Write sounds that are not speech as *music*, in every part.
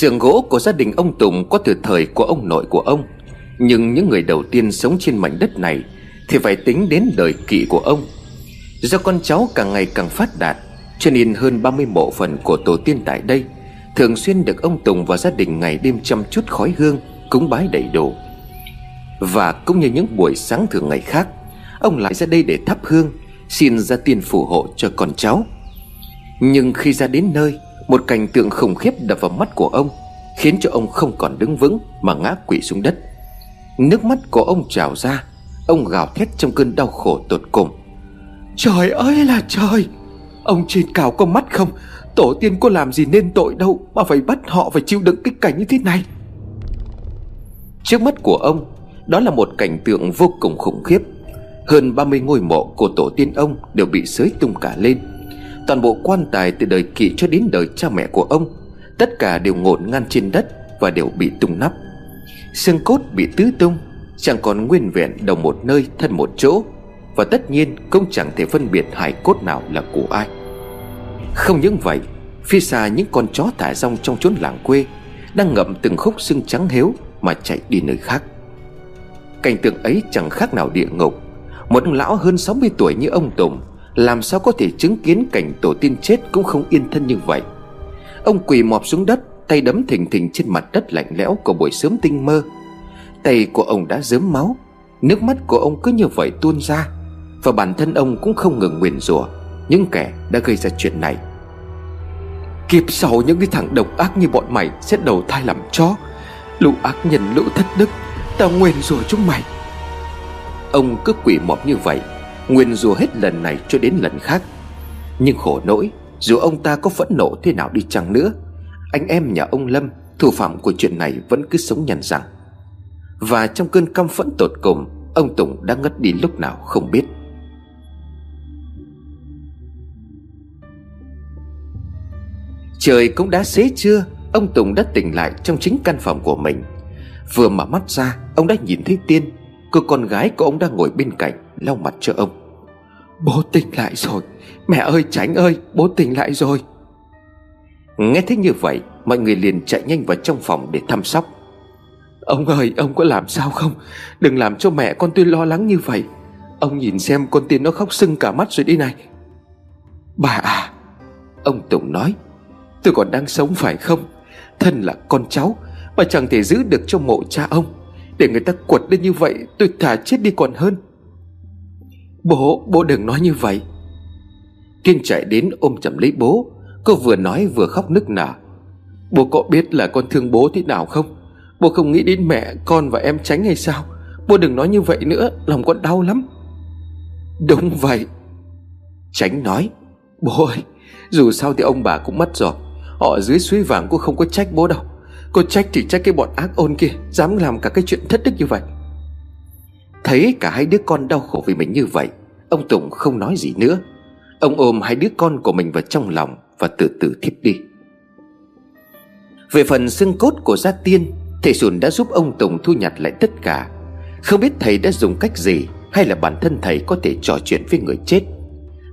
Sườn gỗ của gia đình ông Tùng có từ thời của ông nội của ông. Nhưng những người đầu tiên sống trên mảnh đất này Thì phải tính đến đời kỵ của ông. Do con cháu càng ngày càng phát đạt, Cho nên hơn 30 mộ phần của tổ tiên tại đây Thường xuyên được ông Tùng và gia đình ngày đêm chăm chút khói hương, Cúng bái đầy đủ Và cũng như những buổi sáng thường ngày khác, Ông lại ra đây để thắp hương, Xin ra tiên phù hộ cho con cháu. Nhưng khi ra đến nơi một cảnh tượng khủng khiếp đập vào mắt của ông, Khiến cho ông không còn đứng vững Mà ngã quỵ xuống đất. Nước mắt của ông trào ra, Ông gào thét trong cơn đau khổ tột cùng. Trời ơi là trời! Ông trên cao có mắt không? Tổ tiên có làm gì nên tội đâu Mà phải bắt họ phải chịu đựng cái cảnh như thế này? Trước mắt của ông, Đó là một cảnh tượng vô cùng khủng khiếp. Hơn 30 ngôi mộ của tổ tiên ông Đều bị xới tung cả lên. Toàn bộ quan tài từ đời kỵ cho đến đời cha mẹ của ông. Tất cả đều ngổn ngang trên đất Và đều bị tung nắp. Xương cốt bị tứ tung, Chẳng còn nguyên vẹn đầu một nơi, thân một chỗ. Và tất nhiên, cũng chẳng thể phân biệt hài cốt nào là của ai. Không những vậy, Phía xa những con chó thả rong trong chốn làng quê Đang ngậm từng khúc xương trắng héo Mà chạy đi nơi khác. Cảnh tượng ấy chẳng khác nào địa ngục. Một ông lão hơn 60 tuổi như ông Tùng làm sao có thể chứng kiến cảnh tổ tiên chết Cũng không yên thân như vậy? Ông quỳ mọp xuống đất, Tay đấm thình thình trên mặt đất lạnh lẽo Của buổi sớm tinh mơ. Tay của ông đã dớm máu, Nước mắt của ông cứ như vậy tuôn ra, Và bản thân ông cũng không ngừng nguyền rủa, Những kẻ đã gây ra chuyện này. Kiếp sau những cái thằng độc ác như bọn mày Sẽ đầu thai làm chó. Lũ ác nhân, lũ thất đức, Tao nguyền rủa chúng mày. Ông cứ quỷ mọp như vậy Nguyền rủa hết lần này cho đến lần khác. Nhưng khổ nỗi, Dù ông ta có phẫn nộ thế nào đi chăng nữa, Anh em nhà ông Lâm, Thủ phạm của chuyện này vẫn cứ sống nhằn rằng Và trong cơn căm phẫn tột cùng, Ông Tùng đã ngất đi lúc nào không biết. Trời cũng đã xế trưa, Ông Tùng đã tỉnh lại trong chính căn phòng của mình. Vừa mở mắt ra, Ông đã nhìn thấy Tiên, Cô con gái của ông đang ngồi bên cạnh Lau mặt cho ông. Bố tỉnh lại rồi. Mẹ ơi Tránh ơi bố tỉnh lại rồi. Nghe thấy như vậy Mọi người liền chạy nhanh vào trong phòng để thăm sóc. Ông ơi ông có làm sao không? Đừng làm cho mẹ con tôi lo lắng như vậy. Ông nhìn xem con tiên nó khóc sưng cả mắt rồi đi này. Bà à Ông Tùng nói Tôi còn đang sống phải không? Thân là con cháu Mà chẳng thể giữ được cho mộ cha ông. Để người ta quật lên như vậy Tôi thả chết đi còn hơn Bố, bố đừng nói như vậy. Tiên chạy đến ôm chầm lấy bố Cô vừa nói vừa khóc nức nở. Bố có biết là con thương bố thế nào không? Bố không nghĩ đến mẹ con và em tránh hay sao? Bố đừng nói như vậy nữa Lòng con đau lắm. Đúng vậy. Tránh nói Bố ơi Dù sao thì ông bà cũng mất rồi. Họ dưới suối vàng cũng không có trách bố đâu. Cô trách thì trách cái bọn ác ôn kia Dám làm cả cái chuyện thất đức như vậy. Thấy cả hai đứa con đau khổ vì mình như vậy, Ông Tùng không nói gì nữa. Ông ôm hai đứa con của mình vào trong lòng Và từ từ thiếp đi. Về phần xương cốt của gia tiên, Thầy Sùn đã giúp ông Tùng thu nhặt lại tất cả. Không biết thầy đã dùng cách gì Hay là bản thân thầy có thể trò chuyện với người chết.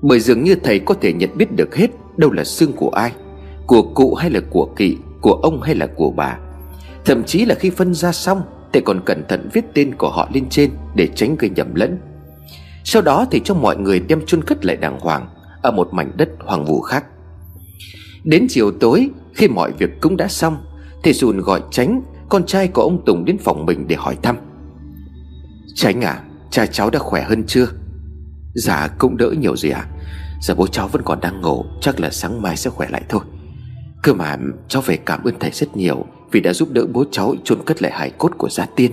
Bởi dường như thầy có thể nhận biết được hết Đâu là xương của ai, Của cụ hay là của kỵ, Của ông hay là của bà. Thậm chí là khi phân ra xong Thầy còn cẩn thận viết tên của họ lên trên Để tránh gây nhầm lẫn. Sau đó thì cho mọi người đem chôn cất lại đàng hoàng Ở một mảnh đất hoàng vũ khác. Đến chiều tối, Khi mọi việc cũng đã xong, Thầy Sùn gọi tránh Con trai của ông Tùng đến phòng mình để hỏi thăm. Tránh à Cha cháu đã khỏe hơn chưa? Dạ cũng đỡ nhiều gì ạ. À? Giờ bố cháu vẫn còn đang ngủ, Chắc là sáng mai sẽ khỏe lại thôi. Cơ mà cháu phải cảm ơn thầy rất nhiều. Vì đã giúp đỡ bố cháu chôn cất lại hài cốt của gia tiên.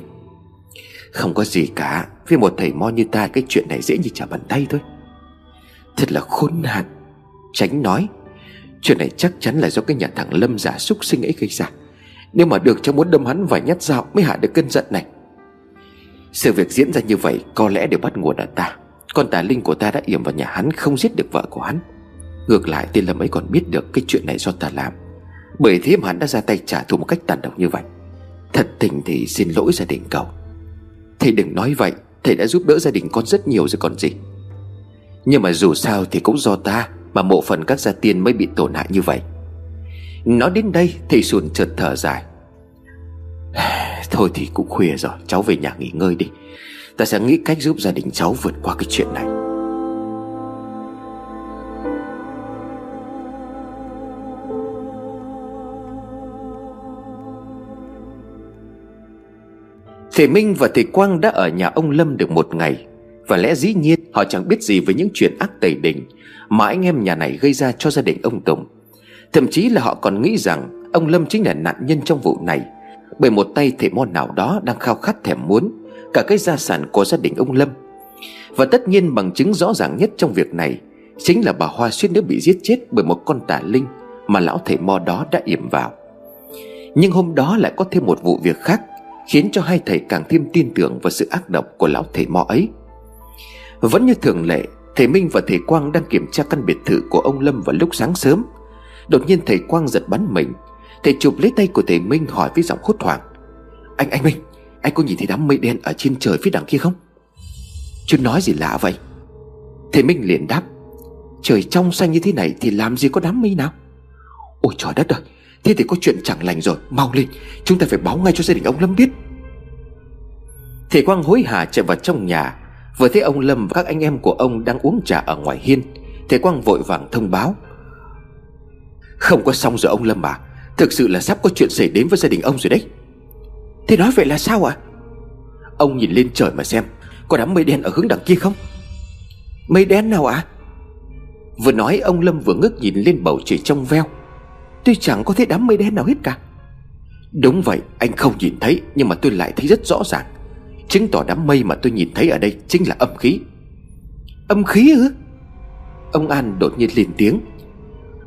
Không có gì cả Vì một thầy mo như ta, Cái chuyện này dễ như trả bàn tay thôi. Thật là khốn nạn. Tránh nói, Chuyện này chắc chắn là do cái nhà thằng Lâm giả súc sinh ấy gây ra. Nếu mà được, cháu muốn đâm hắn vài nhát dao Mới hạ được cơn giận này. Sự việc diễn ra như vậy Có lẽ đều bắt nguồn ở ta. Con tà linh của ta đã yểm vào nhà hắn, Không giết được vợ của hắn. Ngược lại, tên Lâm ấy còn biết được Cái chuyện này do ta làm. Bởi thế mà hắn đã ra tay trả thù một cách tàn độc như vậy. Thật tình thì xin lỗi gia đình cậu. Thầy đừng nói vậy, Thầy đã giúp đỡ gia đình con rất nhiều rồi còn gì. Nhưng mà dù sao thì cũng do ta Mà mộ phần các gia tiên mới bị tổn hại như vậy. Nói đến đây, thầy sùn chợt thở dài. *sighs* Thôi thì cũng khuya rồi, Cháu về nhà nghỉ ngơi đi. Ta sẽ nghĩ cách giúp gia đình cháu vượt qua cái chuyện này. Thầy Minh và thầy Quang đã ở nhà ông Lâm được một ngày. Và lẽ dĩ nhiên, họ chẳng biết gì về những chuyện ác tẩy đình Mà anh em nhà này gây ra cho gia đình ông Tùng. Thậm chí là họ còn nghĩ rằng Ông Lâm chính là nạn nhân trong vụ này. Bởi một tay thể môn nào đó đang khao khát thèm muốn Cả cái gia sản của gia đình ông Lâm. Và tất nhiên bằng chứng rõ ràng nhất trong việc này Chính là bà Hoa suýt nữa bị giết chết bởi một con tà linh Mà lão thầy mo đó đã yểm vào. Nhưng hôm đó lại có thêm một vụ việc khác. Khiến cho hai thầy càng thêm tin tưởng vào sự ác độc của lão thầy mo ấy. Vẫn như thường lệ, Thầy Minh và thầy Quang đang kiểm tra căn biệt thự của ông Lâm vào lúc sáng sớm. Đột nhiên thầy Quang giật bắn mình, Thầy chụp lấy tay của thầy Minh hỏi với giọng hốt hoảng Anh anh Minh, Anh có nhìn thấy đám mây đen ở trên trời phía đằng kia không? Chứ nói gì lạ vậy. Thầy Minh liền đáp, Trời trong xanh như thế này thì làm gì có đám mây nào? Ôi trời đất ơi Thế thì có chuyện chẳng lành rồi, Mau lên, Chúng ta phải báo ngay cho gia đình ông Lâm biết. Thì Quang hối hả chạy vào trong nhà, Vừa thấy ông Lâm và các anh em của ông đang uống trà ở ngoài hiên Thầy Quang vội vàng thông báo. Không có xong rồi ông Lâm à Thực sự là sắp có chuyện xảy đến với gia đình ông rồi đấy. Thế nói vậy là sao ạ? À? Ông nhìn lên trời mà xem, Có đám mây đen ở hướng đằng kia không? Mây đen nào ạ? À? Vừa nói ông Lâm vừa ngước nhìn lên bầu trời trong veo. Tôi chẳng có thấy đám mây đen nào hết cả. Đúng vậy, anh không nhìn thấy, Nhưng mà tôi lại thấy rất rõ ràng. Chứng tỏ đám mây mà tôi nhìn thấy ở đây Chính là âm khí. Âm khí ư? Ông An đột nhiên lên tiếng.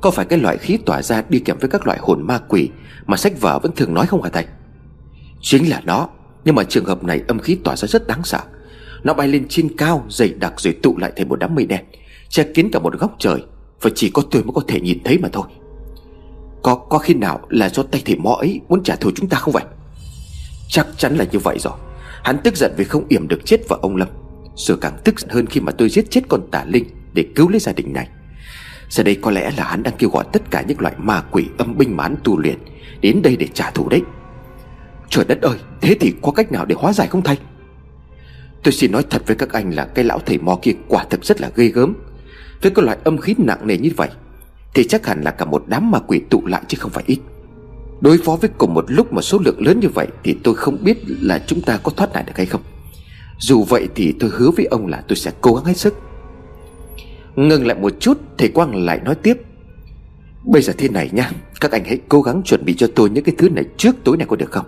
Có phải cái loại khí tỏa ra đi kèm với các loại hồn ma quỷ Mà sách vở vẫn thường nói không hả thầy? Chính là nó, Nhưng mà trường hợp này âm khí tỏa ra rất đáng sợ. Nó bay lên trên cao, dày đặc rồi tụ lại thành một đám mây đen, Che kín cả một góc trời. Và chỉ có tôi mới có thể nhìn thấy mà thôi. Có có khi nào là do tay thầy mõ ấy Muốn trả thù chúng ta không vậy? Chắc chắn là như vậy rồi. Hắn tức giận vì không yểm được chết vợ ông Lâm. Rồi càng tức giận hơn khi mà tôi giết chết con tà linh Để cứu lấy gia đình này. Giờ đây có lẽ là hắn đang kêu gọi tất cả những loại ma quỷ âm binh mà hắn tu luyện Đến đây để trả thù đấy. Trời đất ơi, Thế thì có cách nào để hóa giải không thầy? Tôi xin nói thật với các anh là Cái lão thầy mò kia quả thực rất là ghê gớm. Với cái loại âm khí nặng nề như vậy thì chắc hẳn là cả một đám ma quỷ tụ lại chứ không phải ít. Đối phó với cùng một lúc mà số lượng lớn như vậy Thì tôi không biết là chúng ta có thoát lại được hay không. Dù vậy thì tôi hứa với ông là tôi sẽ cố gắng hết sức. Ngừng lại một chút, Thầy Quang lại nói tiếp. Bây giờ thế này nha Các anh hãy cố gắng chuẩn bị cho tôi những cái thứ này trước tối nay có được không?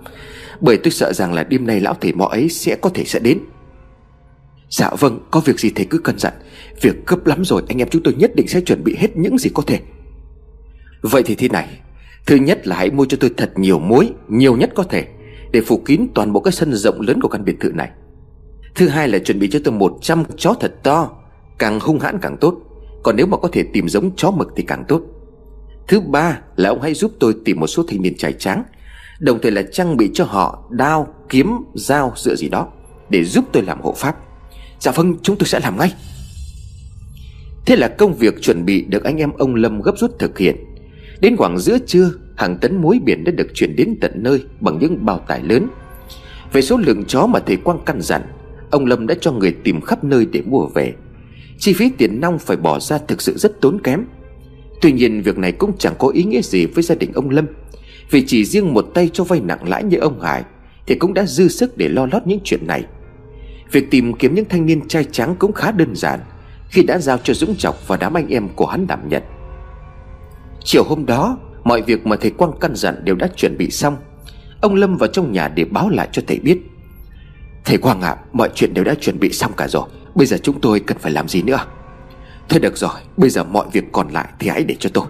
Bởi tôi sợ rằng là đêm nay lão thầy mọ ấy sẽ có thể sẽ đến. Dạ vâng Có việc gì thầy cứ cẩn dặn Việc cấp lắm rồi, anh em chúng tôi nhất định sẽ chuẩn bị hết những gì có thể. Vậy thì thế này Thứ nhất là hãy mua cho tôi thật nhiều muối Nhiều nhất có thể Để phủ kín toàn bộ cái sân rộng lớn của căn biệt thự này. Thứ hai là chuẩn bị cho tôi 100 chó thật to Càng hung hãn càng tốt. Còn nếu mà có thể tìm giống chó mực thì càng tốt. Thứ ba là ông hãy giúp tôi tìm một số thanh niên trai tráng Đồng thời là trang bị cho họ đao, kiếm, dao, dựa gì đó Để giúp tôi làm hộ pháp. Dạ vâng chúng tôi sẽ làm ngay. Thế là công việc chuẩn bị được anh em ông Lâm gấp rút thực hiện. Đến khoảng giữa trưa, Hàng tấn muối biển đã được chuyển đến tận nơi Bằng những bao tải lớn. Về số lượng chó mà thầy Quang căn dặn, Ông Lâm đã cho người tìm khắp nơi để mua về. Chi phí tiền nong phải bỏ ra thực sự rất tốn kém. Tuy nhiên, việc này cũng chẳng có ý nghĩa gì với gia đình ông Lâm. Vì chỉ riêng một tay cho vay nặng lãi như ông Hải, Thì cũng đã dư sức để lo lót những chuyện này. Việc tìm kiếm những thanh niên trai trắng cũng khá đơn giản, Khi đã giao cho Dũng Chọc và đám anh em của hắn đảm nhận. Chiều hôm đó Mọi việc mà thầy Quang căn dặn đều đã chuẩn bị xong. Ông Lâm vào trong nhà để báo lại cho thầy biết. Thầy Quang ạ à, Mọi chuyện đều đã chuẩn bị xong cả rồi. Bây giờ chúng tôi cần phải làm gì nữa? Thôi được rồi Bây giờ mọi việc còn lại thì hãy để cho tôi.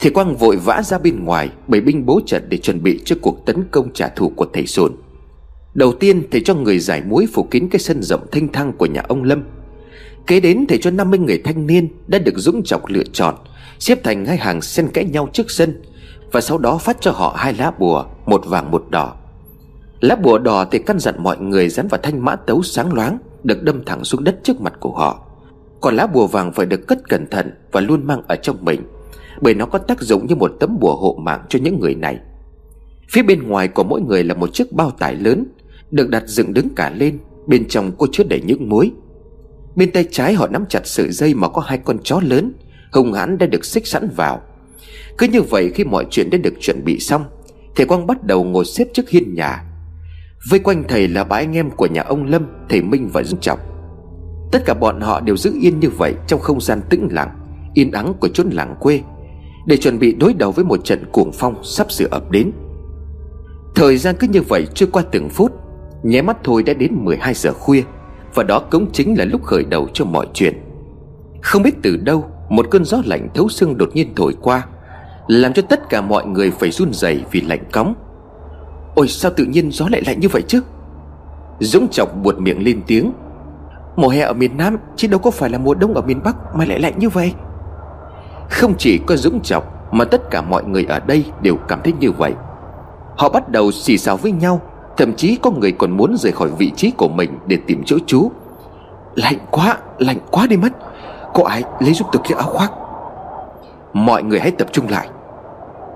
Thầy Quang vội vã ra bên ngoài Bày binh bố trận để chuẩn bị cho cuộc tấn công trả thù của thầy Sồn. Đầu tiên thầy cho người giải muối phủ kín cái sân rộng thanh thang của nhà ông Lâm. Kế đến thầy cho 50 người thanh niên đã được dũng trọng lựa chọn Xếp thành hai hàng xen kẽ nhau trước sân, Và sau đó phát cho họ hai lá bùa, Một vàng một đỏ. Lá bùa đỏ thì căn dặn mọi người dán vào thanh mã tấu sáng loáng, Được đâm thẳng xuống đất trước mặt của họ. Còn lá bùa vàng phải được cất cẩn thận Và luôn mang ở trong mình, Bởi nó có tác dụng như một tấm bùa hộ mạng cho những người này. Phía bên ngoài của mỗi người là một chiếc bao tải lớn, Được đặt dựng đứng cả lên, Bên trong có chứa đầy những muối. Bên tay trái họ nắm chặt sợi dây mà có hai con chó lớn Hùng hãn đã được xích sẵn vào. Cứ như vậy khi mọi chuyện đã được chuẩn bị xong, Thầy Quang bắt đầu ngồi xếp trước hiên nhà. Vây quanh thầy là ba anh em của nhà ông Lâm, Thầy Minh và Dũng Trọng. Tất cả bọn họ đều giữ yên như vậy Trong không gian tĩnh lặng, Yên ắng của chốn làng quê, Để chuẩn bị đối đầu với một trận cuồng phong Sắp sửa ập đến. Thời gian cứ như vậy trôi qua từng phút Nhé mắt thôi đã đến 12 giờ khuya, Và đó cũng chính là lúc khởi đầu cho mọi chuyện. Không biết từ đâu một cơn gió lạnh thấu xương đột nhiên thổi qua Làm cho tất cả mọi người phải run rẩy vì lạnh cóng. Ôi sao tự nhiên gió lại lạnh như vậy chứ? Dũng chọc buột miệng lên tiếng. Mùa hè ở miền Nam Chứ đâu có phải là mùa đông ở miền Bắc Mà lại lạnh như vậy. Không chỉ có Dũng chọc Mà tất cả mọi người ở đây đều cảm thấy như vậy. Họ bắt đầu xì xào với nhau Thậm chí có người còn muốn rời khỏi vị trí của mình Để tìm chỗ trú. Lạnh quá, lạnh quá đi mất. Có ai lấy giúp tôi cái áo khoác. Mọi người hãy tập trung lại.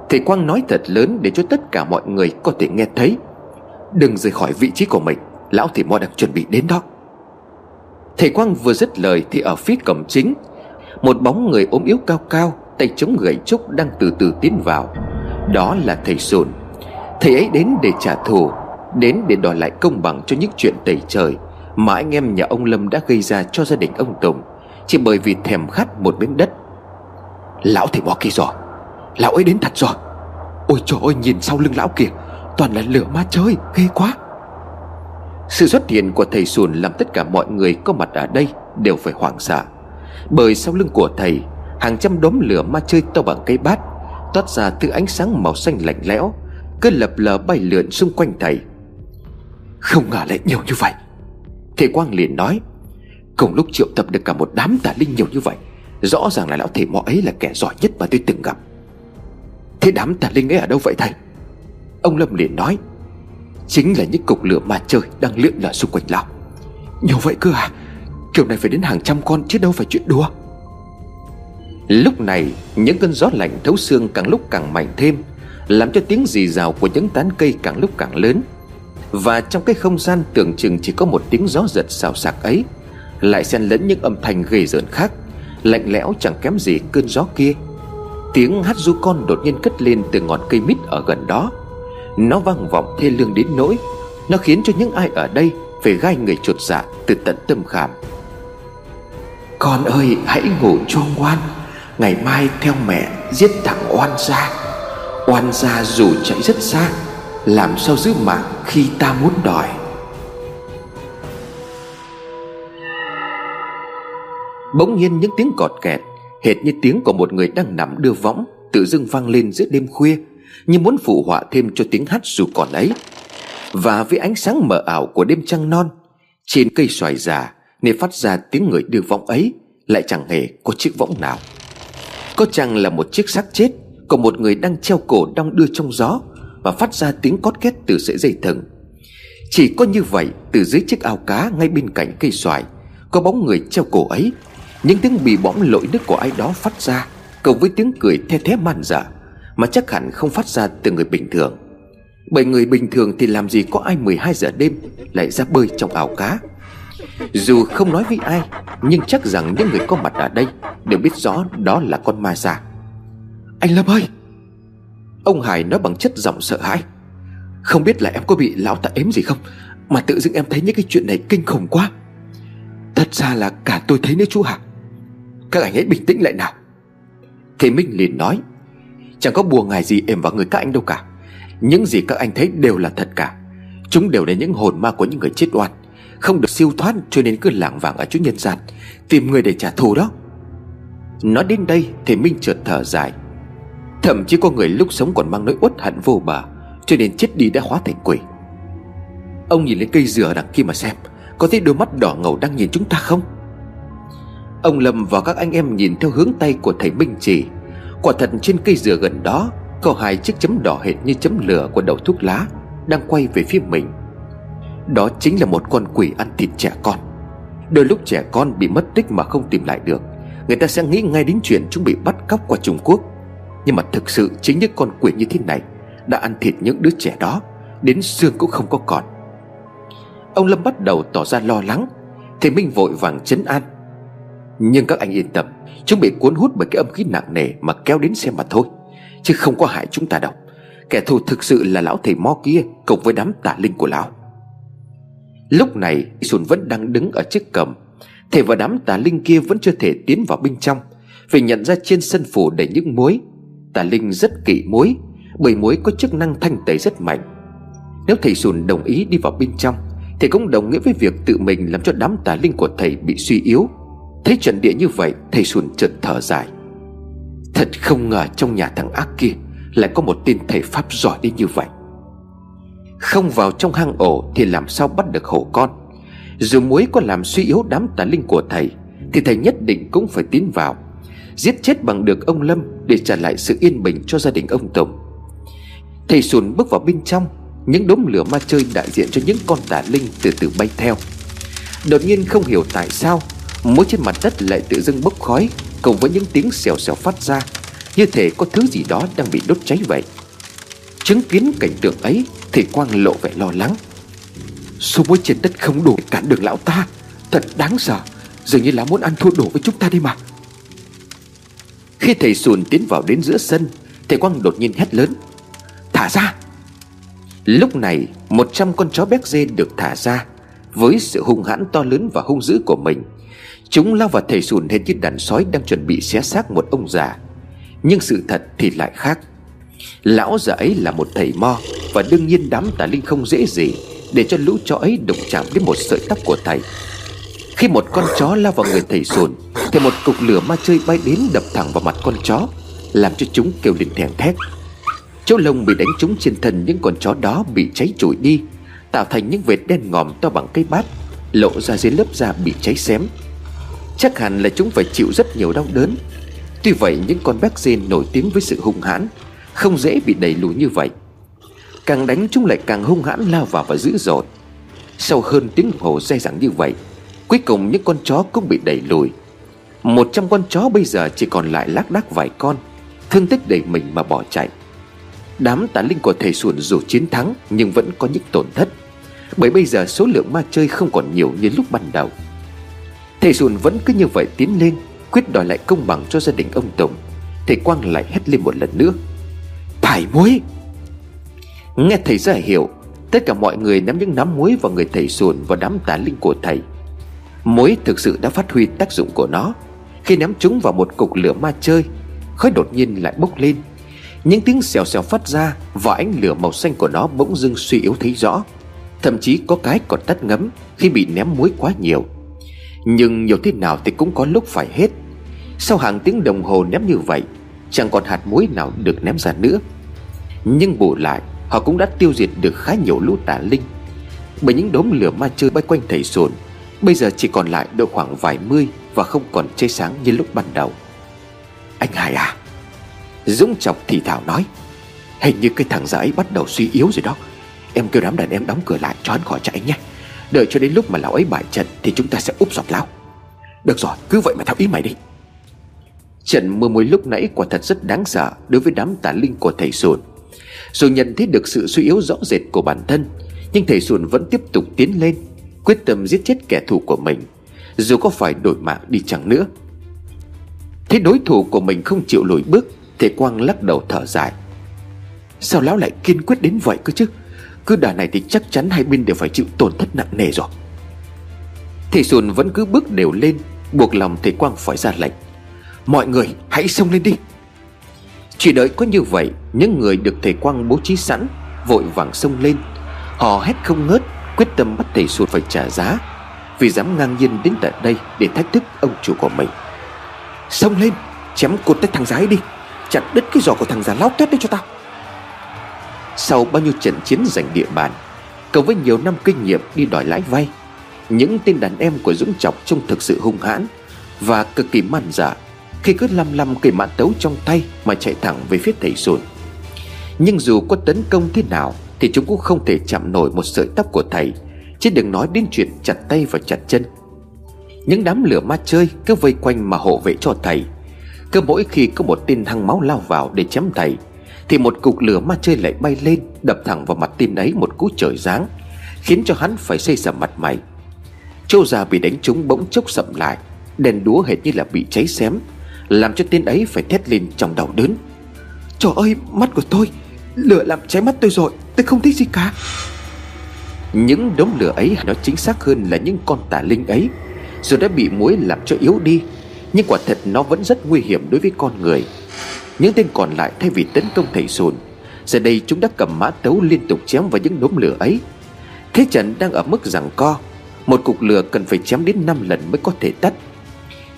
Thầy Quang nói thật lớn để cho tất cả mọi người có thể nghe thấy. Đừng rời khỏi vị trí của mình, Lão thầy mo đang chuẩn bị đến đó. Thầy Quang vừa dứt lời thì ở phía cổng chính, Một bóng người ốm yếu cao cao, Tay chống gậy trúc đang từ từ tiến vào. Đó là thầy Sùn Thầy ấy đến để trả thù, Đến để đòi lại công bằng cho những chuyện tẩy trời Mà anh em nhà ông Lâm đã gây ra cho gia đình ông Tùng. Chỉ bởi vì thèm khát một miếng đất. Lão thầy bỏ kia rồi. Lão ấy đến thật rồi. Ôi trời ơi, nhìn sau lưng lão kìa. Toàn là lửa ma chơi, ghê quá. Sự xuất hiện của thầy Sùn Làm tất cả mọi người có mặt ở đây Đều phải hoảng sợ. Bởi sau lưng của thầy, Hàng trăm đốm lửa ma chơi to bằng cây bát, Toát ra từ ánh sáng màu xanh lạnh lẽo, Cứ lập lờ bay lượn xung quanh thầy. Không ngờ lại nhiều như vậy. Thầy Quang liền nói Cùng lúc triệu tập được cả một đám tà linh nhiều như vậy, Rõ ràng là lão thầy mọ ấy là kẻ giỏi nhất mà tôi từng gặp. Thế đám tà linh ấy ở đâu vậy thầy? Ông Lâm liền nói, Chính là những cục lửa ma chơi Đang lượn lờ xung quanh lão. Nhiều vậy cơ à? Kiểu này phải đến hàng trăm con chứ đâu phải chuyện đùa. Lúc này, Những cơn gió lạnh thấu xương càng lúc càng mạnh thêm, Làm cho tiếng rì rào của những tán cây càng lúc càng lớn. Và trong cái không gian tưởng chừng chỉ có một tiếng gió giật xào xạc ấy lại xen lẫn những âm thanh ghê rợn khác, Lạnh lẽo chẳng kém gì cơn gió kia. Tiếng hát du con đột nhiên cất lên từ ngọn cây mít ở gần đó. Nó vang vọng thê lương đến nỗi, Nó khiến cho những ai ở đây Phải gai người chuột dạ từ tận tâm khảm. Con ơi, hãy ngủ cho ngoan, Ngày mai theo mẹ giết thằng oan gia. Oan gia dù chạy rất xa, Làm sao giữ mạng khi ta muốn đòi? Bỗng nhiên những tiếng cọt kẹt, Hệt như tiếng của một người đang nằm đưa võng, Tự dưng vang lên giữa đêm khuya, Như muốn phụ họa thêm cho tiếng hát dù còn ấy. Và với ánh sáng mờ ảo của đêm trăng non, Trên cây xoài già Nên phát ra tiếng người đưa võng ấy, Lại chẳng hề có chiếc võng nào. Có chăng là một chiếc xác chết Của một người đang treo cổ đong đưa trong gió Và phát ra tiếng cót két từ sợi dây thừng? Chỉ có như vậy, Từ dưới chiếc ao cá ngay bên cạnh cây xoài, Có bóng người treo cổ ấy những tiếng bị bõm lội nước của ai đó phát ra, Cộng với tiếng cười the thế man dở Mà chắc hẳn không phát ra từ người bình thường. Bởi người bình thường thì làm gì có ai 12 giờ đêm Lại ra bơi trong ảo cá? Dù không nói với ai, Nhưng chắc rằng những người có mặt ở đây Đều biết rõ đó là con ma già. Anh Lâm ơi! Ông Hải nói bằng chất giọng sợ hãi. Không biết là em có bị lão ta ếm gì không, Mà tự dưng em thấy những cái chuyện này kinh khủng quá. Thật ra là cả tôi thấy nữa chú Hà các anh hãy bình tĩnh lại nào. Thế Minh liền nói, Chẳng có bùa ngài gì êm vào người các anh đâu cả. Những gì các anh thấy đều là thật cả. Chúng đều là những hồn ma của những người chết oan. Không được siêu thoát cho nên cứ lảng vàng ở chỗ nhân gian, Tìm người để trả thù đó. Nói đến đây thì Minh chợt thở dài. Thậm chí có người lúc sống còn mang nỗi uất hận vô bờ, Cho nên chết đi đã hóa thành quỷ. Ông nhìn lên cây dừa đằng kia mà xem, Có thấy đôi mắt đỏ ngầu đang nhìn chúng ta không? Ông Lâm và các anh em nhìn theo hướng tay của thầy Minh chỉ Quả thật trên cây dừa gần đó, Có hai chiếc chấm đỏ hệt như chấm lửa của đầu thuốc lá, Đang quay về phía mình. Đó chính là một con quỷ ăn thịt trẻ con. Đôi lúc trẻ con bị mất tích mà không tìm lại được, Người ta sẽ nghĩ ngay đến chuyện chúng bị bắt cóc qua Trung Quốc. Nhưng mà thực sự chính những con quỷ như thế này Đã ăn thịt những đứa trẻ đó, Đến xương cũng không có còn. Ông Lâm bắt đầu tỏ ra lo lắng. Thì Minh vội vàng chấn an. Nhưng các anh yên tâm, Chúng bị cuốn hút bởi cái âm khí nặng nề Mà kéo đến xem mà thôi. Chứ không có hại chúng ta đâu. Kẻ thù thực sự là lão thầy mo kia Cùng với đám tà linh của lão. Lúc này Sùn vẫn đang đứng ở trước cầm. Thầy và đám tà linh kia vẫn chưa thể tiến vào bên trong, Vì nhận ra trên sân phủ đầy những muối. Tà linh rất kỵ muối, Bởi muối có chức năng thanh tẩy rất mạnh. Nếu thầy Sùn đồng ý đi vào bên trong thầy cũng đồng nghĩa với việc tự mình làm cho đám tà linh của thầy bị suy yếu. Thấy trận địa như vậy, Thầy Sùn chợt thở dài. Thật không ngờ trong nhà thằng ác kia Lại có một tên thầy Pháp giỏi đến như vậy. Không vào trong hang ổ Thì làm sao bắt được hổ con? Dù muối có làm suy yếu đám tà linh của thầy, Thì thầy nhất định cũng phải tiến vào, Giết chết bằng được ông Lâm Để trả lại sự yên bình cho gia đình ông Tùng. Thầy Sùn bước vào bên trong, Những đốm lửa ma chơi đại diện cho những con tà linh từ từ bay theo. Đột nhiên không hiểu tại sao mỗi trên mặt đất lại tự dưng bốc khói Cùng với những tiếng xèo xèo phát ra, Như thể có thứ gì đó đang bị đốt cháy vậy. Chứng kiến cảnh tượng ấy, Thì Quang lộ vẻ lo lắng. Số muối trên đất không đủ cản đường lão ta. Thật đáng sợ, Dường như lão muốn ăn thua đổ với chúng ta đi mà. Khi thầy Sùn tiến vào đến giữa sân Thầy Quang đột nhiên hét lớn. Thả ra! Lúc này, một trăm con chó béc dê được thả ra, Với sự hung hãn to lớn và hung dữ của mình Chúng lao vào thầy sùn hệt như đàn sói đang chuẩn bị xé xác một ông già. Nhưng sự thật thì lại khác. Lão già ấy là một thầy mo Và đương nhiên đám tà linh không dễ gì Để cho lũ chó ấy đụng chạm đến một sợi tóc của thầy. Khi một con chó lao vào người thầy sùn, Thì một cục lửa ma chơi bay đến đập thẳng vào mặt con chó, Làm cho chúng kêu lên thèn thét. Chỗ lông bị đánh trúng trên thân những con chó đó bị cháy trụi đi, Tạo thành những vệt đen ngòm to bằng cây bát, Lộ ra dưới lớp da bị cháy xém. Chắc hẳn là chúng phải chịu rất nhiều đau đớn. Tuy vậy, những con béc dê nổi tiếng với sự hung hãn Không dễ bị đẩy lùi như vậy. Càng đánh chúng lại càng hung hãn lao vào và dữ dội. Sau hơn tiếng đồng hồ dai dẳng như vậy, Cuối cùng những con chó cũng bị đẩy lùi. Một trăm con chó bây giờ chỉ còn lại lác đác vài con, Thương tích đầy mình mà bỏ chạy. Đám tà linh của thầy xuồn dù chiến thắng Nhưng vẫn có những tổn thất, Bởi bây giờ số lượng ma chơi không còn nhiều như lúc ban đầu. Thầy Sùn vẫn cứ như vậy tiến lên, Quyết đòi lại công bằng cho gia đình ông Tùng. Thầy Quang lại hét lên một lần nữa. Thải muối! Nghe thầy ra hiểu, Tất cả mọi người nắm những nắm muối vào người thầy Sùn Và đám tà linh của thầy. Muối thực sự đã phát huy tác dụng của nó. Khi ném chúng vào một cục lửa ma chơi, Khói đột nhiên lại bốc lên. Những tiếng xèo xèo phát ra Và ánh lửa màu xanh của nó bỗng dưng suy yếu thấy rõ. Thậm chí có cái còn tắt ngấm Khi bị ném muối quá nhiều nhưng nhiều thế nào thì cũng có lúc phải hết. Sau hàng tiếng đồng hồ ném như vậy, Chẳng còn hạt muối nào được ném ra nữa. Nhưng bù lại, Họ cũng đã tiêu diệt được khá nhiều lũ tà linh. Bởi những đốm lửa ma chơi bay quanh thầy sồn, Bây giờ chỉ còn lại độ khoảng vài mươi Và không còn cháy sáng như lúc ban đầu. Anh Hải à Dũng chọc thì thảo nói, Hình như cái thằng già ấy bắt đầu suy yếu rồi đó. Em kêu đám đàn em đóng cửa lại, cho hắn khỏi chạy nhé. Đợi cho đến lúc mà lão ấy bại trận Thì chúng ta sẽ úp sọt lão. Được rồi, cứ vậy mà theo ý mày đi. Trận mưa muối lúc nãy quả thật rất đáng sợ Đối với đám tà linh của thầy Sùn. Dù nhận thấy được sự suy yếu rõ rệt của bản thân, Nhưng thầy Sùn vẫn tiếp tục tiến lên, Quyết tâm giết chết kẻ thù của mình. Dù có phải đổi mạng đi chẳng nữa. Thế đối thủ của mình không chịu lùi bước, Thầy Quang lắc đầu thở dài. Sao lão lại kiên quyết đến vậy cơ chứ? Cứ đà này thì chắc chắn hai bên đều phải chịu tổn thất nặng nề rồi. Thầy Sùn vẫn cứ bước đều lên, Buộc lòng thầy Quang phải ra lệnh. Mọi người, hãy xông lên đi. Chỉ đợi có như vậy, Những người được thầy Quang bố trí sẵn, Vội vàng xông lên. Họ hét không ngớt, Quyết tâm bắt thầy Sùn phải trả giá, Vì dám ngang nhiên đến tận đây Để thách thức ông chủ của mình. Xông lên, Chém cột tay thằng giái đi, Chặt đứt cái giò của thằng già láo tét đấy cho tao sau bao nhiêu trận chiến giành địa bàn, Cộng với nhiều năm kinh nghiệm đi đòi lãi vay, Những tên đàn em của Dũng Chọc trông thực sự hung hãn Và cực kỳ man dạ Khi cứ lăm lăm cây mã tấu trong tay Mà chạy thẳng về phía thầy sùn. Nhưng dù có tấn công thế nào Thì chúng cũng không thể chạm nổi một sợi tóc của thầy, Chứ đừng nói đến chuyện chặt tay và chặt chân. Những đám lửa ma chơi cứ vây quanh mà hộ vệ cho thầy. Cứ mỗi khi có một tên hăng máu lao vào để chém thầy thì một cục lửa ma chơi lại bay lên, Đập thẳng vào mặt tên ấy một cú trời giáng, Khiến cho hắn phải xây sầm mặt mày. Châu già bị đánh trúng bỗng chốc sậm lại, Đèn đúa hệt như là bị cháy xém, Làm cho tên ấy phải thét lên trong đau đớn. Trời ơi, mắt của tôi, Lửa làm cháy mắt tôi rồi, Tôi không thích gì cả. Những đống lửa ấy, nó chính xác hơn là những con tà linh ấy, Dù đã bị muối làm cho yếu đi, Nhưng quả thật nó vẫn rất nguy hiểm đối với con người. Những tên còn lại thay vì tấn công thầy sùn Giờ đây chúng đã cầm mã tấu liên tục chém vào những đốm lửa ấy. Thế trận đang ở mức rằng co, Một cục lửa cần phải chém đến 5 lần mới có thể tắt.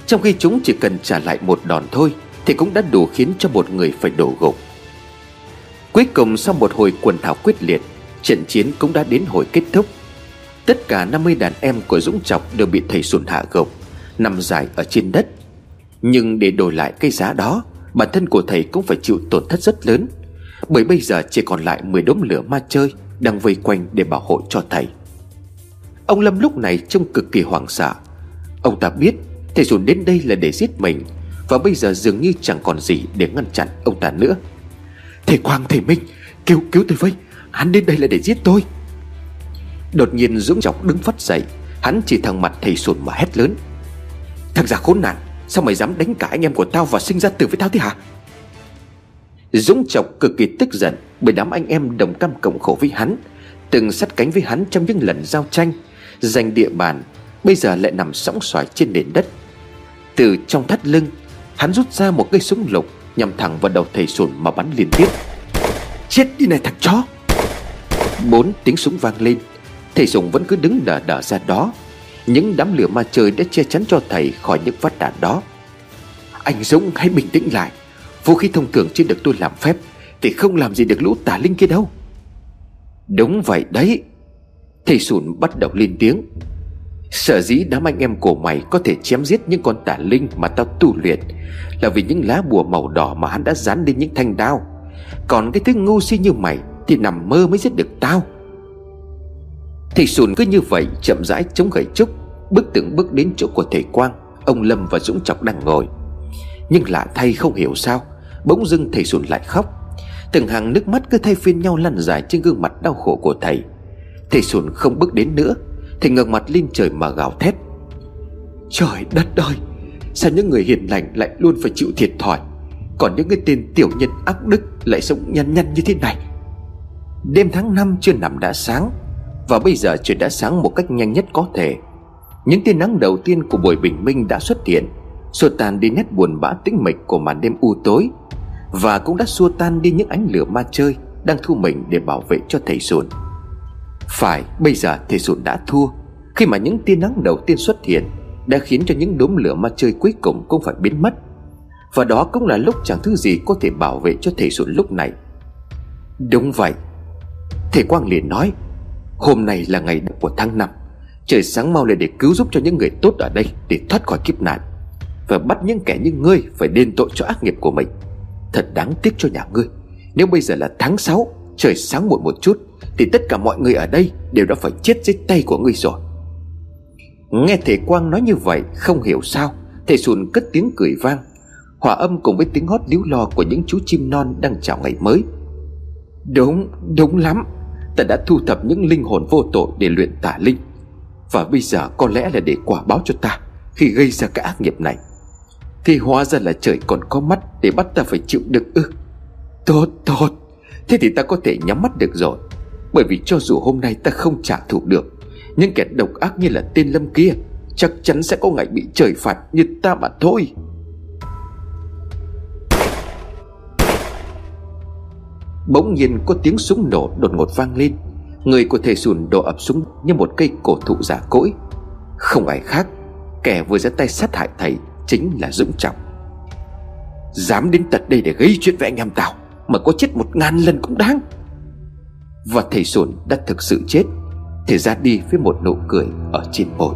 Trong khi chúng chỉ cần trả lại một đòn thôi, Thì cũng đã đủ khiến cho một người phải đổ gục. Cuối cùng sau một hồi quần thảo quyết liệt, Trận chiến cũng đã đến hồi kết thúc. Tất cả 50 đàn em của Dũng Trọc đều bị thầy sùn hạ gục, Nằm dài ở trên đất. Nhưng để đổi lại cái giá đó Bản thân của thầy cũng phải chịu tổn thất rất lớn. Bởi bây giờ chỉ còn lại 10 đốm lửa ma chơi Đang vây quanh để bảo hộ cho thầy. Ông Lâm lúc này trông cực kỳ hoảng sợ. Ông ta biết Thầy sùn đến đây là để giết mình, Và bây giờ dường như chẳng còn gì để ngăn chặn ông ta nữa. Thầy Quang, thầy Minh, Cứu cứu tôi với. Hắn đến đây là để giết tôi. Đột nhiên Dũng Chọc đứng phát dậy. Hắn chỉ thẳng mặt thầy sùn mà hét lớn. Thằng già khốn nạn Sao mày dám đánh cả anh em của tao và sinh ra tử với tao thế hả? Dũng Chọc cực kỳ tức giận Bởi đám anh em đồng cam cộng khổ với hắn, Từng sắt cánh với hắn trong những lần giao tranh, Giành địa bàn, Bây giờ lại nằm sóng xoài trên nền đất. Từ trong thắt lưng, Hắn rút ra một cây súng lục Nhằm thẳng vào đầu thầy sùn mà bắn liên tiếp. Chết đi này thằng chó! Bốn tiếng súng vang lên, Thầy sùng vẫn cứ đứng đờ đờ ra đó. Những đám lửa ma trời đã che chắn cho thầy khỏi những vắt đạn đó. Anh Dũng, hãy bình tĩnh lại. Vũ khí thông thường chưa được tôi làm phép, Thì không làm gì được lũ tà linh kia đâu. Đúng vậy đấy. Thầy sùn bắt đầu lên tiếng. Sở dĩ đám anh em của mày có thể chém giết những con tà linh mà tao tu luyện Là vì những lá bùa màu đỏ mà hắn đã dán lên những thanh đao. Còn cái thứ ngu si như mày Thì nằm mơ mới giết được tao. Thầy sùn cứ như vậy, chậm rãi chống gậy trúc, Bước từng bước đến chỗ của thầy Quang. Ông Lâm và Dũng Chọc đang ngồi. Nhưng lạ thay không hiểu sao, Bỗng dưng thầy sùn lại khóc. Từng hàng nước mắt cứ thay phiên nhau lăn dài trên gương mặt đau khổ của thầy. Thầy sùn không bước đến nữa, Thầy ngẩng mặt lên trời mà gào thét. Trời đất ơi, Sao những người hiền lành lại luôn phải chịu thiệt thòi? Còn những cái tên tiểu nhân ác đức Lại sống nhăn nhăn như thế này? Đêm tháng năm chưa nằm đã sáng và bây giờ trời đã sáng một cách nhanh nhất có thể. Những tia nắng đầu tiên của buổi bình minh đã xuất hiện, Xua tan đi nét buồn bã tĩnh mịch của màn đêm u tối, Và cũng đã xua tan đi những ánh lửa ma chơi Đang thu mình để bảo vệ cho thầy sùn phải, bây giờ thầy sụn đã thua. Khi mà những tia nắng đầu tiên xuất hiện Đã khiến cho những đốm lửa ma chơi cuối cùng cũng phải biến mất. Và đó cũng là lúc chẳng thứ gì có thể bảo vệ cho thầy sụn lúc này. Đúng vậy. Thầy Quang liền nói Hôm nay là ngày của tháng 5 Trời sáng mau lên để cứu giúp cho những người tốt ở đây Để thoát khỏi kiếp nạn Và bắt những kẻ như ngươi phải đền tội cho ác nghiệp của mình. Thật đáng tiếc cho nhà ngươi. Nếu bây giờ là tháng 6 Trời sáng muộn một chút thì tất cả mọi người ở đây Đều đã phải chết dưới tay của ngươi rồi. Nghe thầy Quang nói như vậy Không hiểu sao Thầy Sùn cất tiếng cười vang. Hòa âm cùng với tiếng hót líu lo của những chú chim non Đang chào ngày mới. Đúng, đúng lắm. Ta đã thu thập những linh hồn vô tội để luyện tả linh. Và bây giờ có lẽ là để quả báo cho ta Khi gây ra cái ác nghiệp này. Thì hóa ra là trời còn có mắt Để bắt ta phải chịu đựng ư? Tốt tốt. Thế thì ta có thể nhắm mắt được rồi. Bởi vì cho dù hôm nay ta không trả thù được, những kẻ độc ác như là tên Lâm kia Chắc chắn sẽ có ngày bị trời phạt như ta mà thôi. Bỗng nhiên có tiếng súng nổ đột ngột vang lên. Người của thầy sùn đổ ập súng như một cây cổ thụ giả cỗi. Không ai khác, Kẻ vừa ra tay sát hại thầy Chính là Dũng Trọng. Dám đến tận đây để gây chuyện với anh em tao, Mà có chết một ngàn lần cũng đáng. Và thầy sùn đã thực sự chết Thầy ra đi với một nụ cười ở trên môi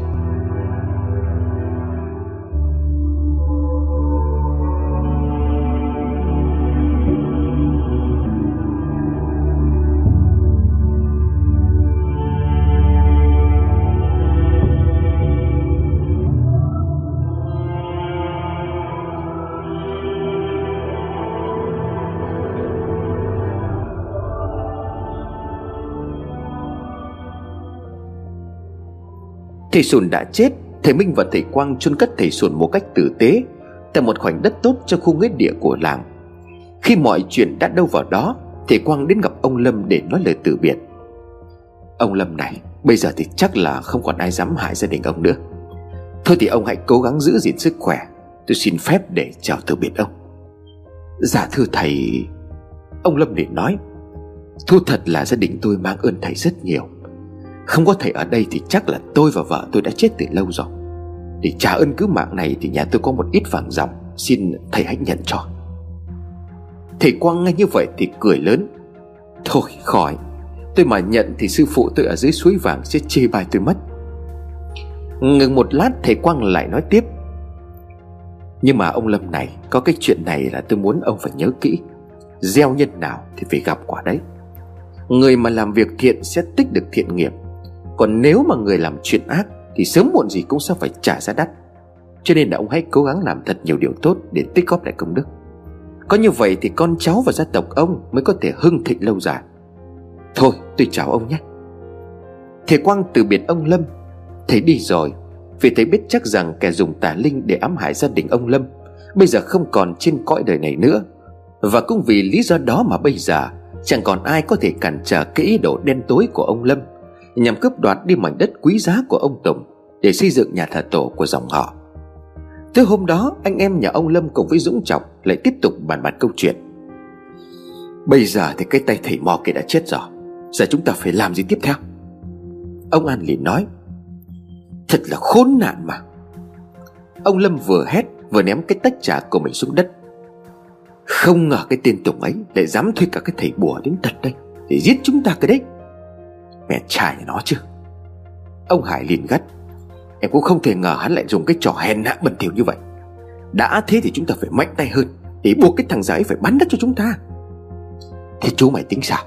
Thầy Sùn đã chết, Thầy Minh và thầy Quang chôn cất thầy Sùn một cách tử tế, Tại một khoảnh đất tốt trong khu nghĩa địa của làng. Khi mọi chuyện đã đâu vào đó, Thầy Quang đến gặp ông Lâm để nói lời từ biệt. Ông Lâm này, Bây giờ thì chắc là không còn ai dám hại gia đình ông nữa. Thôi thì ông hãy cố gắng giữ gìn sức khỏe. Tôi xin phép để chào từ biệt ông. Dạ thưa thầy, Ông Lâm liền nói Thu thật là gia đình tôi mang ơn thầy rất nhiều. Không có thầy ở đây thì chắc là tôi và vợ tôi đã chết từ lâu rồi. Để trả ơn cứu mạng này thì nhà tôi có một ít vàng dòng, Xin thầy hãy nhận cho. Thầy Quang nghe như vậy thì cười lớn. Thôi, khỏi. Tôi mà nhận thì sư phụ tôi ở dưới suối vàng sẽ chê bai tôi mất. Ngừng một lát, thầy Quang lại nói tiếp. Nhưng mà ông Lâm này, Có cái chuyện này là tôi muốn ông phải nhớ kỹ. Gieo nhân nào thì phải gặp quả đấy. Người mà làm việc thiện sẽ tích được thiện nghiệp. Còn nếu mà người làm chuyện ác, Thì sớm muộn gì cũng sẽ phải trả giá đắt. Cho nên là ông hãy cố gắng làm thật nhiều điều tốt Để tích góp lại công đức. Có như vậy thì con cháu và gia tộc ông Mới có thể hưng thịnh lâu dài. Thôi, tôi chào ông nhé. Thầy Quang từ biệt ông Lâm. Thầy đi rồi, Vì thầy biết chắc rằng kẻ dùng tà linh để ám hại gia đình ông Lâm Bây giờ không còn trên cõi đời này nữa. Và cũng vì lý do đó mà bây giờ, Chẳng còn ai có thể cản trở cái ý đồ đen tối của ông Lâm. Nhằm cướp đoạt đi mảnh đất quý giá của ông Tùng Để xây dựng nhà thờ tổ của dòng họ. Tới hôm đó, anh em nhà ông Lâm cùng với Dũng Trọng Lại tiếp tục bàn bạc câu chuyện. Bây giờ thì cái tay thầy mò kia đã chết rồi, Giờ chúng ta phải làm gì tiếp theo? Ông An liền nói, Thật là khốn nạn mà. Ông Lâm vừa hét, Vừa ném cái tách trà của mình xuống đất. Không ngờ cái tên Tùng ấy Lại dám thuê cả cái thầy bùa đến tận đây Để giết chúng ta cái đấy. Mẹ trai nó chứ? Ông Hải liền gắt. Em cũng không thể ngờ hắn lại dùng cái trò hèn hạ bẩn thỉu như vậy. Đã thế thì chúng ta phải mạnh tay hơn Để buộc cái thằng giấy phải bắn đất cho chúng ta. Thế chú mày tính sao?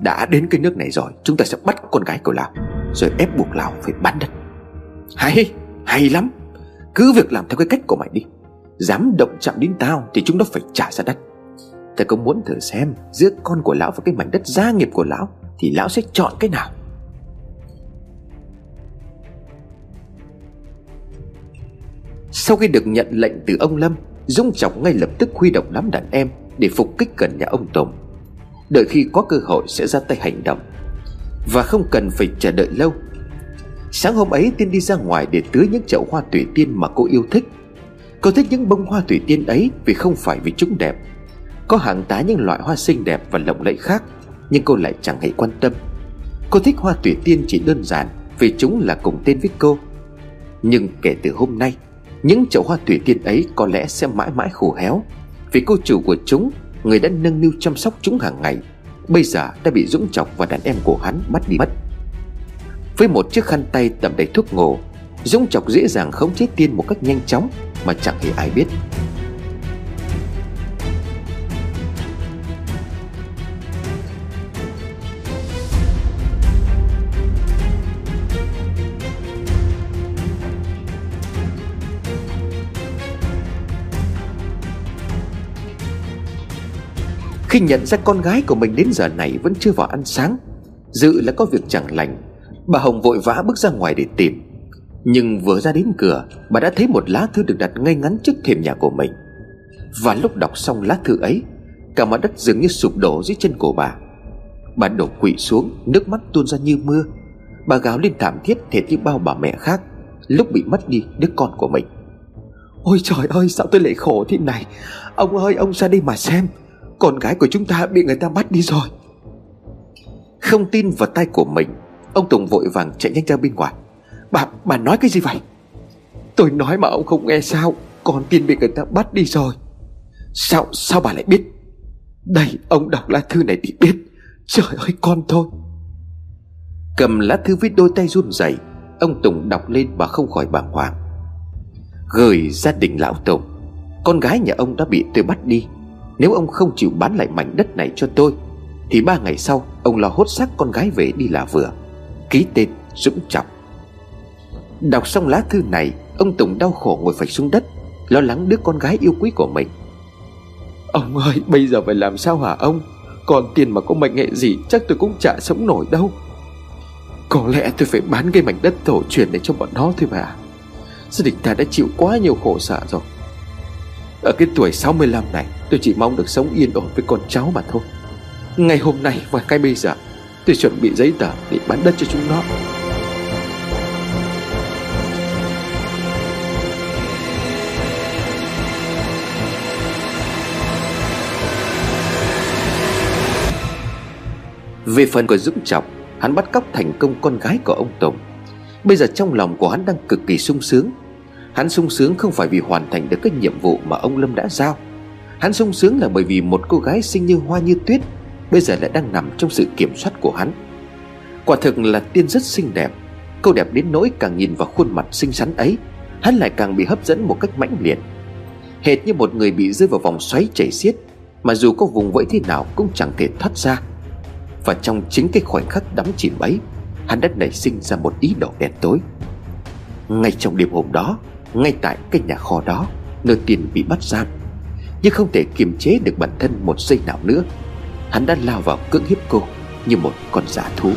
Đã đến cái nước này rồi Chúng ta sẽ bắt con gái của Lào Rồi ép buộc Lào phải bắn đất. Hay, hay lắm. Cứ việc làm theo cái cách của mày đi. Dám động chạm đến tao Thì chúng nó phải trả ra đất ta cũng muốn thử xem Giữa con của lão và cái mảnh đất gia nghiệp của lão thì lão sẽ chọn cái nào? Sau khi được nhận lệnh từ ông Lâm, Dung Trọng ngay lập tức huy động đám đàn em Để phục kích gần nhà ông Tùng. Đợi khi có cơ hội sẽ ra tay hành động. Và không cần phải chờ đợi lâu. Sáng hôm ấy, Tiên đi ra ngoài để tưới những chậu hoa thủy tiên mà cô yêu thích. Cô thích những bông hoa thủy tiên ấy vì không phải vì chúng đẹp. Có hàng tá những loại hoa xinh đẹp và lộng lẫy khác. Nhưng cô lại chẳng hề quan tâm. Cô thích hoa tủy tiên chỉ đơn giản Vì chúng là cùng tên với cô. Nhưng kể từ hôm nay, Những chậu hoa tủy tiên ấy có lẽ sẽ mãi mãi khô héo. Vì cô chủ của chúng, Người đã nâng niu chăm sóc chúng hàng ngày, Bây giờ đã bị Dũng Trọng và đàn em của hắn bắt đi mất. Với một chiếc khăn tay tẩm đầy thuốc ngủ Dũng Trọng dễ dàng khống chế tiên một cách nhanh chóng Mà chẳng hề ai biết. Khi nhận ra con gái của mình đến giờ này vẫn chưa vào ăn sáng, Dự là có việc chẳng lành, Bà Hồng vội vã bước ra ngoài để tìm. Nhưng vừa ra đến cửa, Bà đã thấy một lá thư được đặt ngay ngắn trước thềm nhà của mình. Và lúc đọc xong lá thư ấy, Cả mặt đất dường như sụp đổ dưới chân của bà. Bà đổ quỵ xuống, Nước mắt tuôn ra như mưa. Bà gào lên thảm thiết hệt như bao bà mẹ khác, Lúc bị mất đi đứa con của mình. Ôi trời ơi, sao tôi lại khổ thế này? Ông ơi, ông ra đây mà xem con gái của chúng ta bị người ta bắt đi rồi. Không tin vào tay của mình Ông Tùng vội vàng chạy nhanh ra bên ngoài. Bà, bà nói cái gì vậy? Tôi nói mà ông không nghe sao Con tin bị người ta bắt đi rồi. Sao, sao bà lại biết? Đây, ông đọc lá thư này thì biết. Trời ơi con thôi. Cầm lá thư với đôi tay run rẩy Ông Tùng đọc lên và không khỏi bàng hoàng. Gửi gia đình lão Tùng Con gái nhà ông đã bị tôi bắt đi nếu ông không chịu bán lại mảnh đất này cho tôi, Thì ba ngày sau, Ông lo hốt xác con gái về đi là vừa. Ký tên Dũng Trọng. Đọc xong lá thư này, Ông Tùng đau khổ ngồi phải xuống đất, Lo lắng đứa con gái yêu quý của mình. Ông ơi, bây giờ phải làm sao hả ông? Còn tiền mà có mệnh hệ gì, Chắc tôi cũng chả sống nổi đâu. Có lẽ tôi phải bán cái mảnh đất tổ truyền để cho bọn nó thôi mà. Gia đình ta đã chịu quá nhiều khổ sở rồi. Ở cái tuổi 65 này Tôi chỉ mong được sống yên ổn với con cháu mà thôi. Ngày hôm nay và cái bây giờ, Tôi chuẩn bị giấy tờ để bán đất cho chúng nó. Về phần của Dũng Trọng, Hắn bắt cóc thành công con gái của ông Tùng. Bây giờ trong lòng của hắn đang cực kỳ sung sướng. Hắn sung sướng không phải vì hoàn thành được cái nhiệm vụ mà ông Lâm đã giao Hắn sung sướng là bởi vì một cô gái xinh như hoa như tuyết Bây giờ lại đang nằm trong sự kiểm soát của hắn. Quả thực là tiên rất xinh đẹp. Cô đẹp đến nỗi càng nhìn vào khuôn mặt xinh xắn ấy, Hắn lại càng bị hấp dẫn một cách mãnh liệt. Hệt như một người bị rơi vào vòng xoáy chảy xiết, Mà dù có vùng vẫy thế nào cũng chẳng thể thoát ra. Và trong chính cái khoảnh khắc đắm chìm ấy, Hắn đã nảy sinh ra một ý đồ đen tối. Ngay trong đêm hôm đó, Ngay tại cái nhà kho đó, Nơi tiền bị bắt giam nhưng không thể kiềm chế được bản thân một giây nào nữa. Hắn đã lao vào cưỡng hiếp cô Như một con giả thú.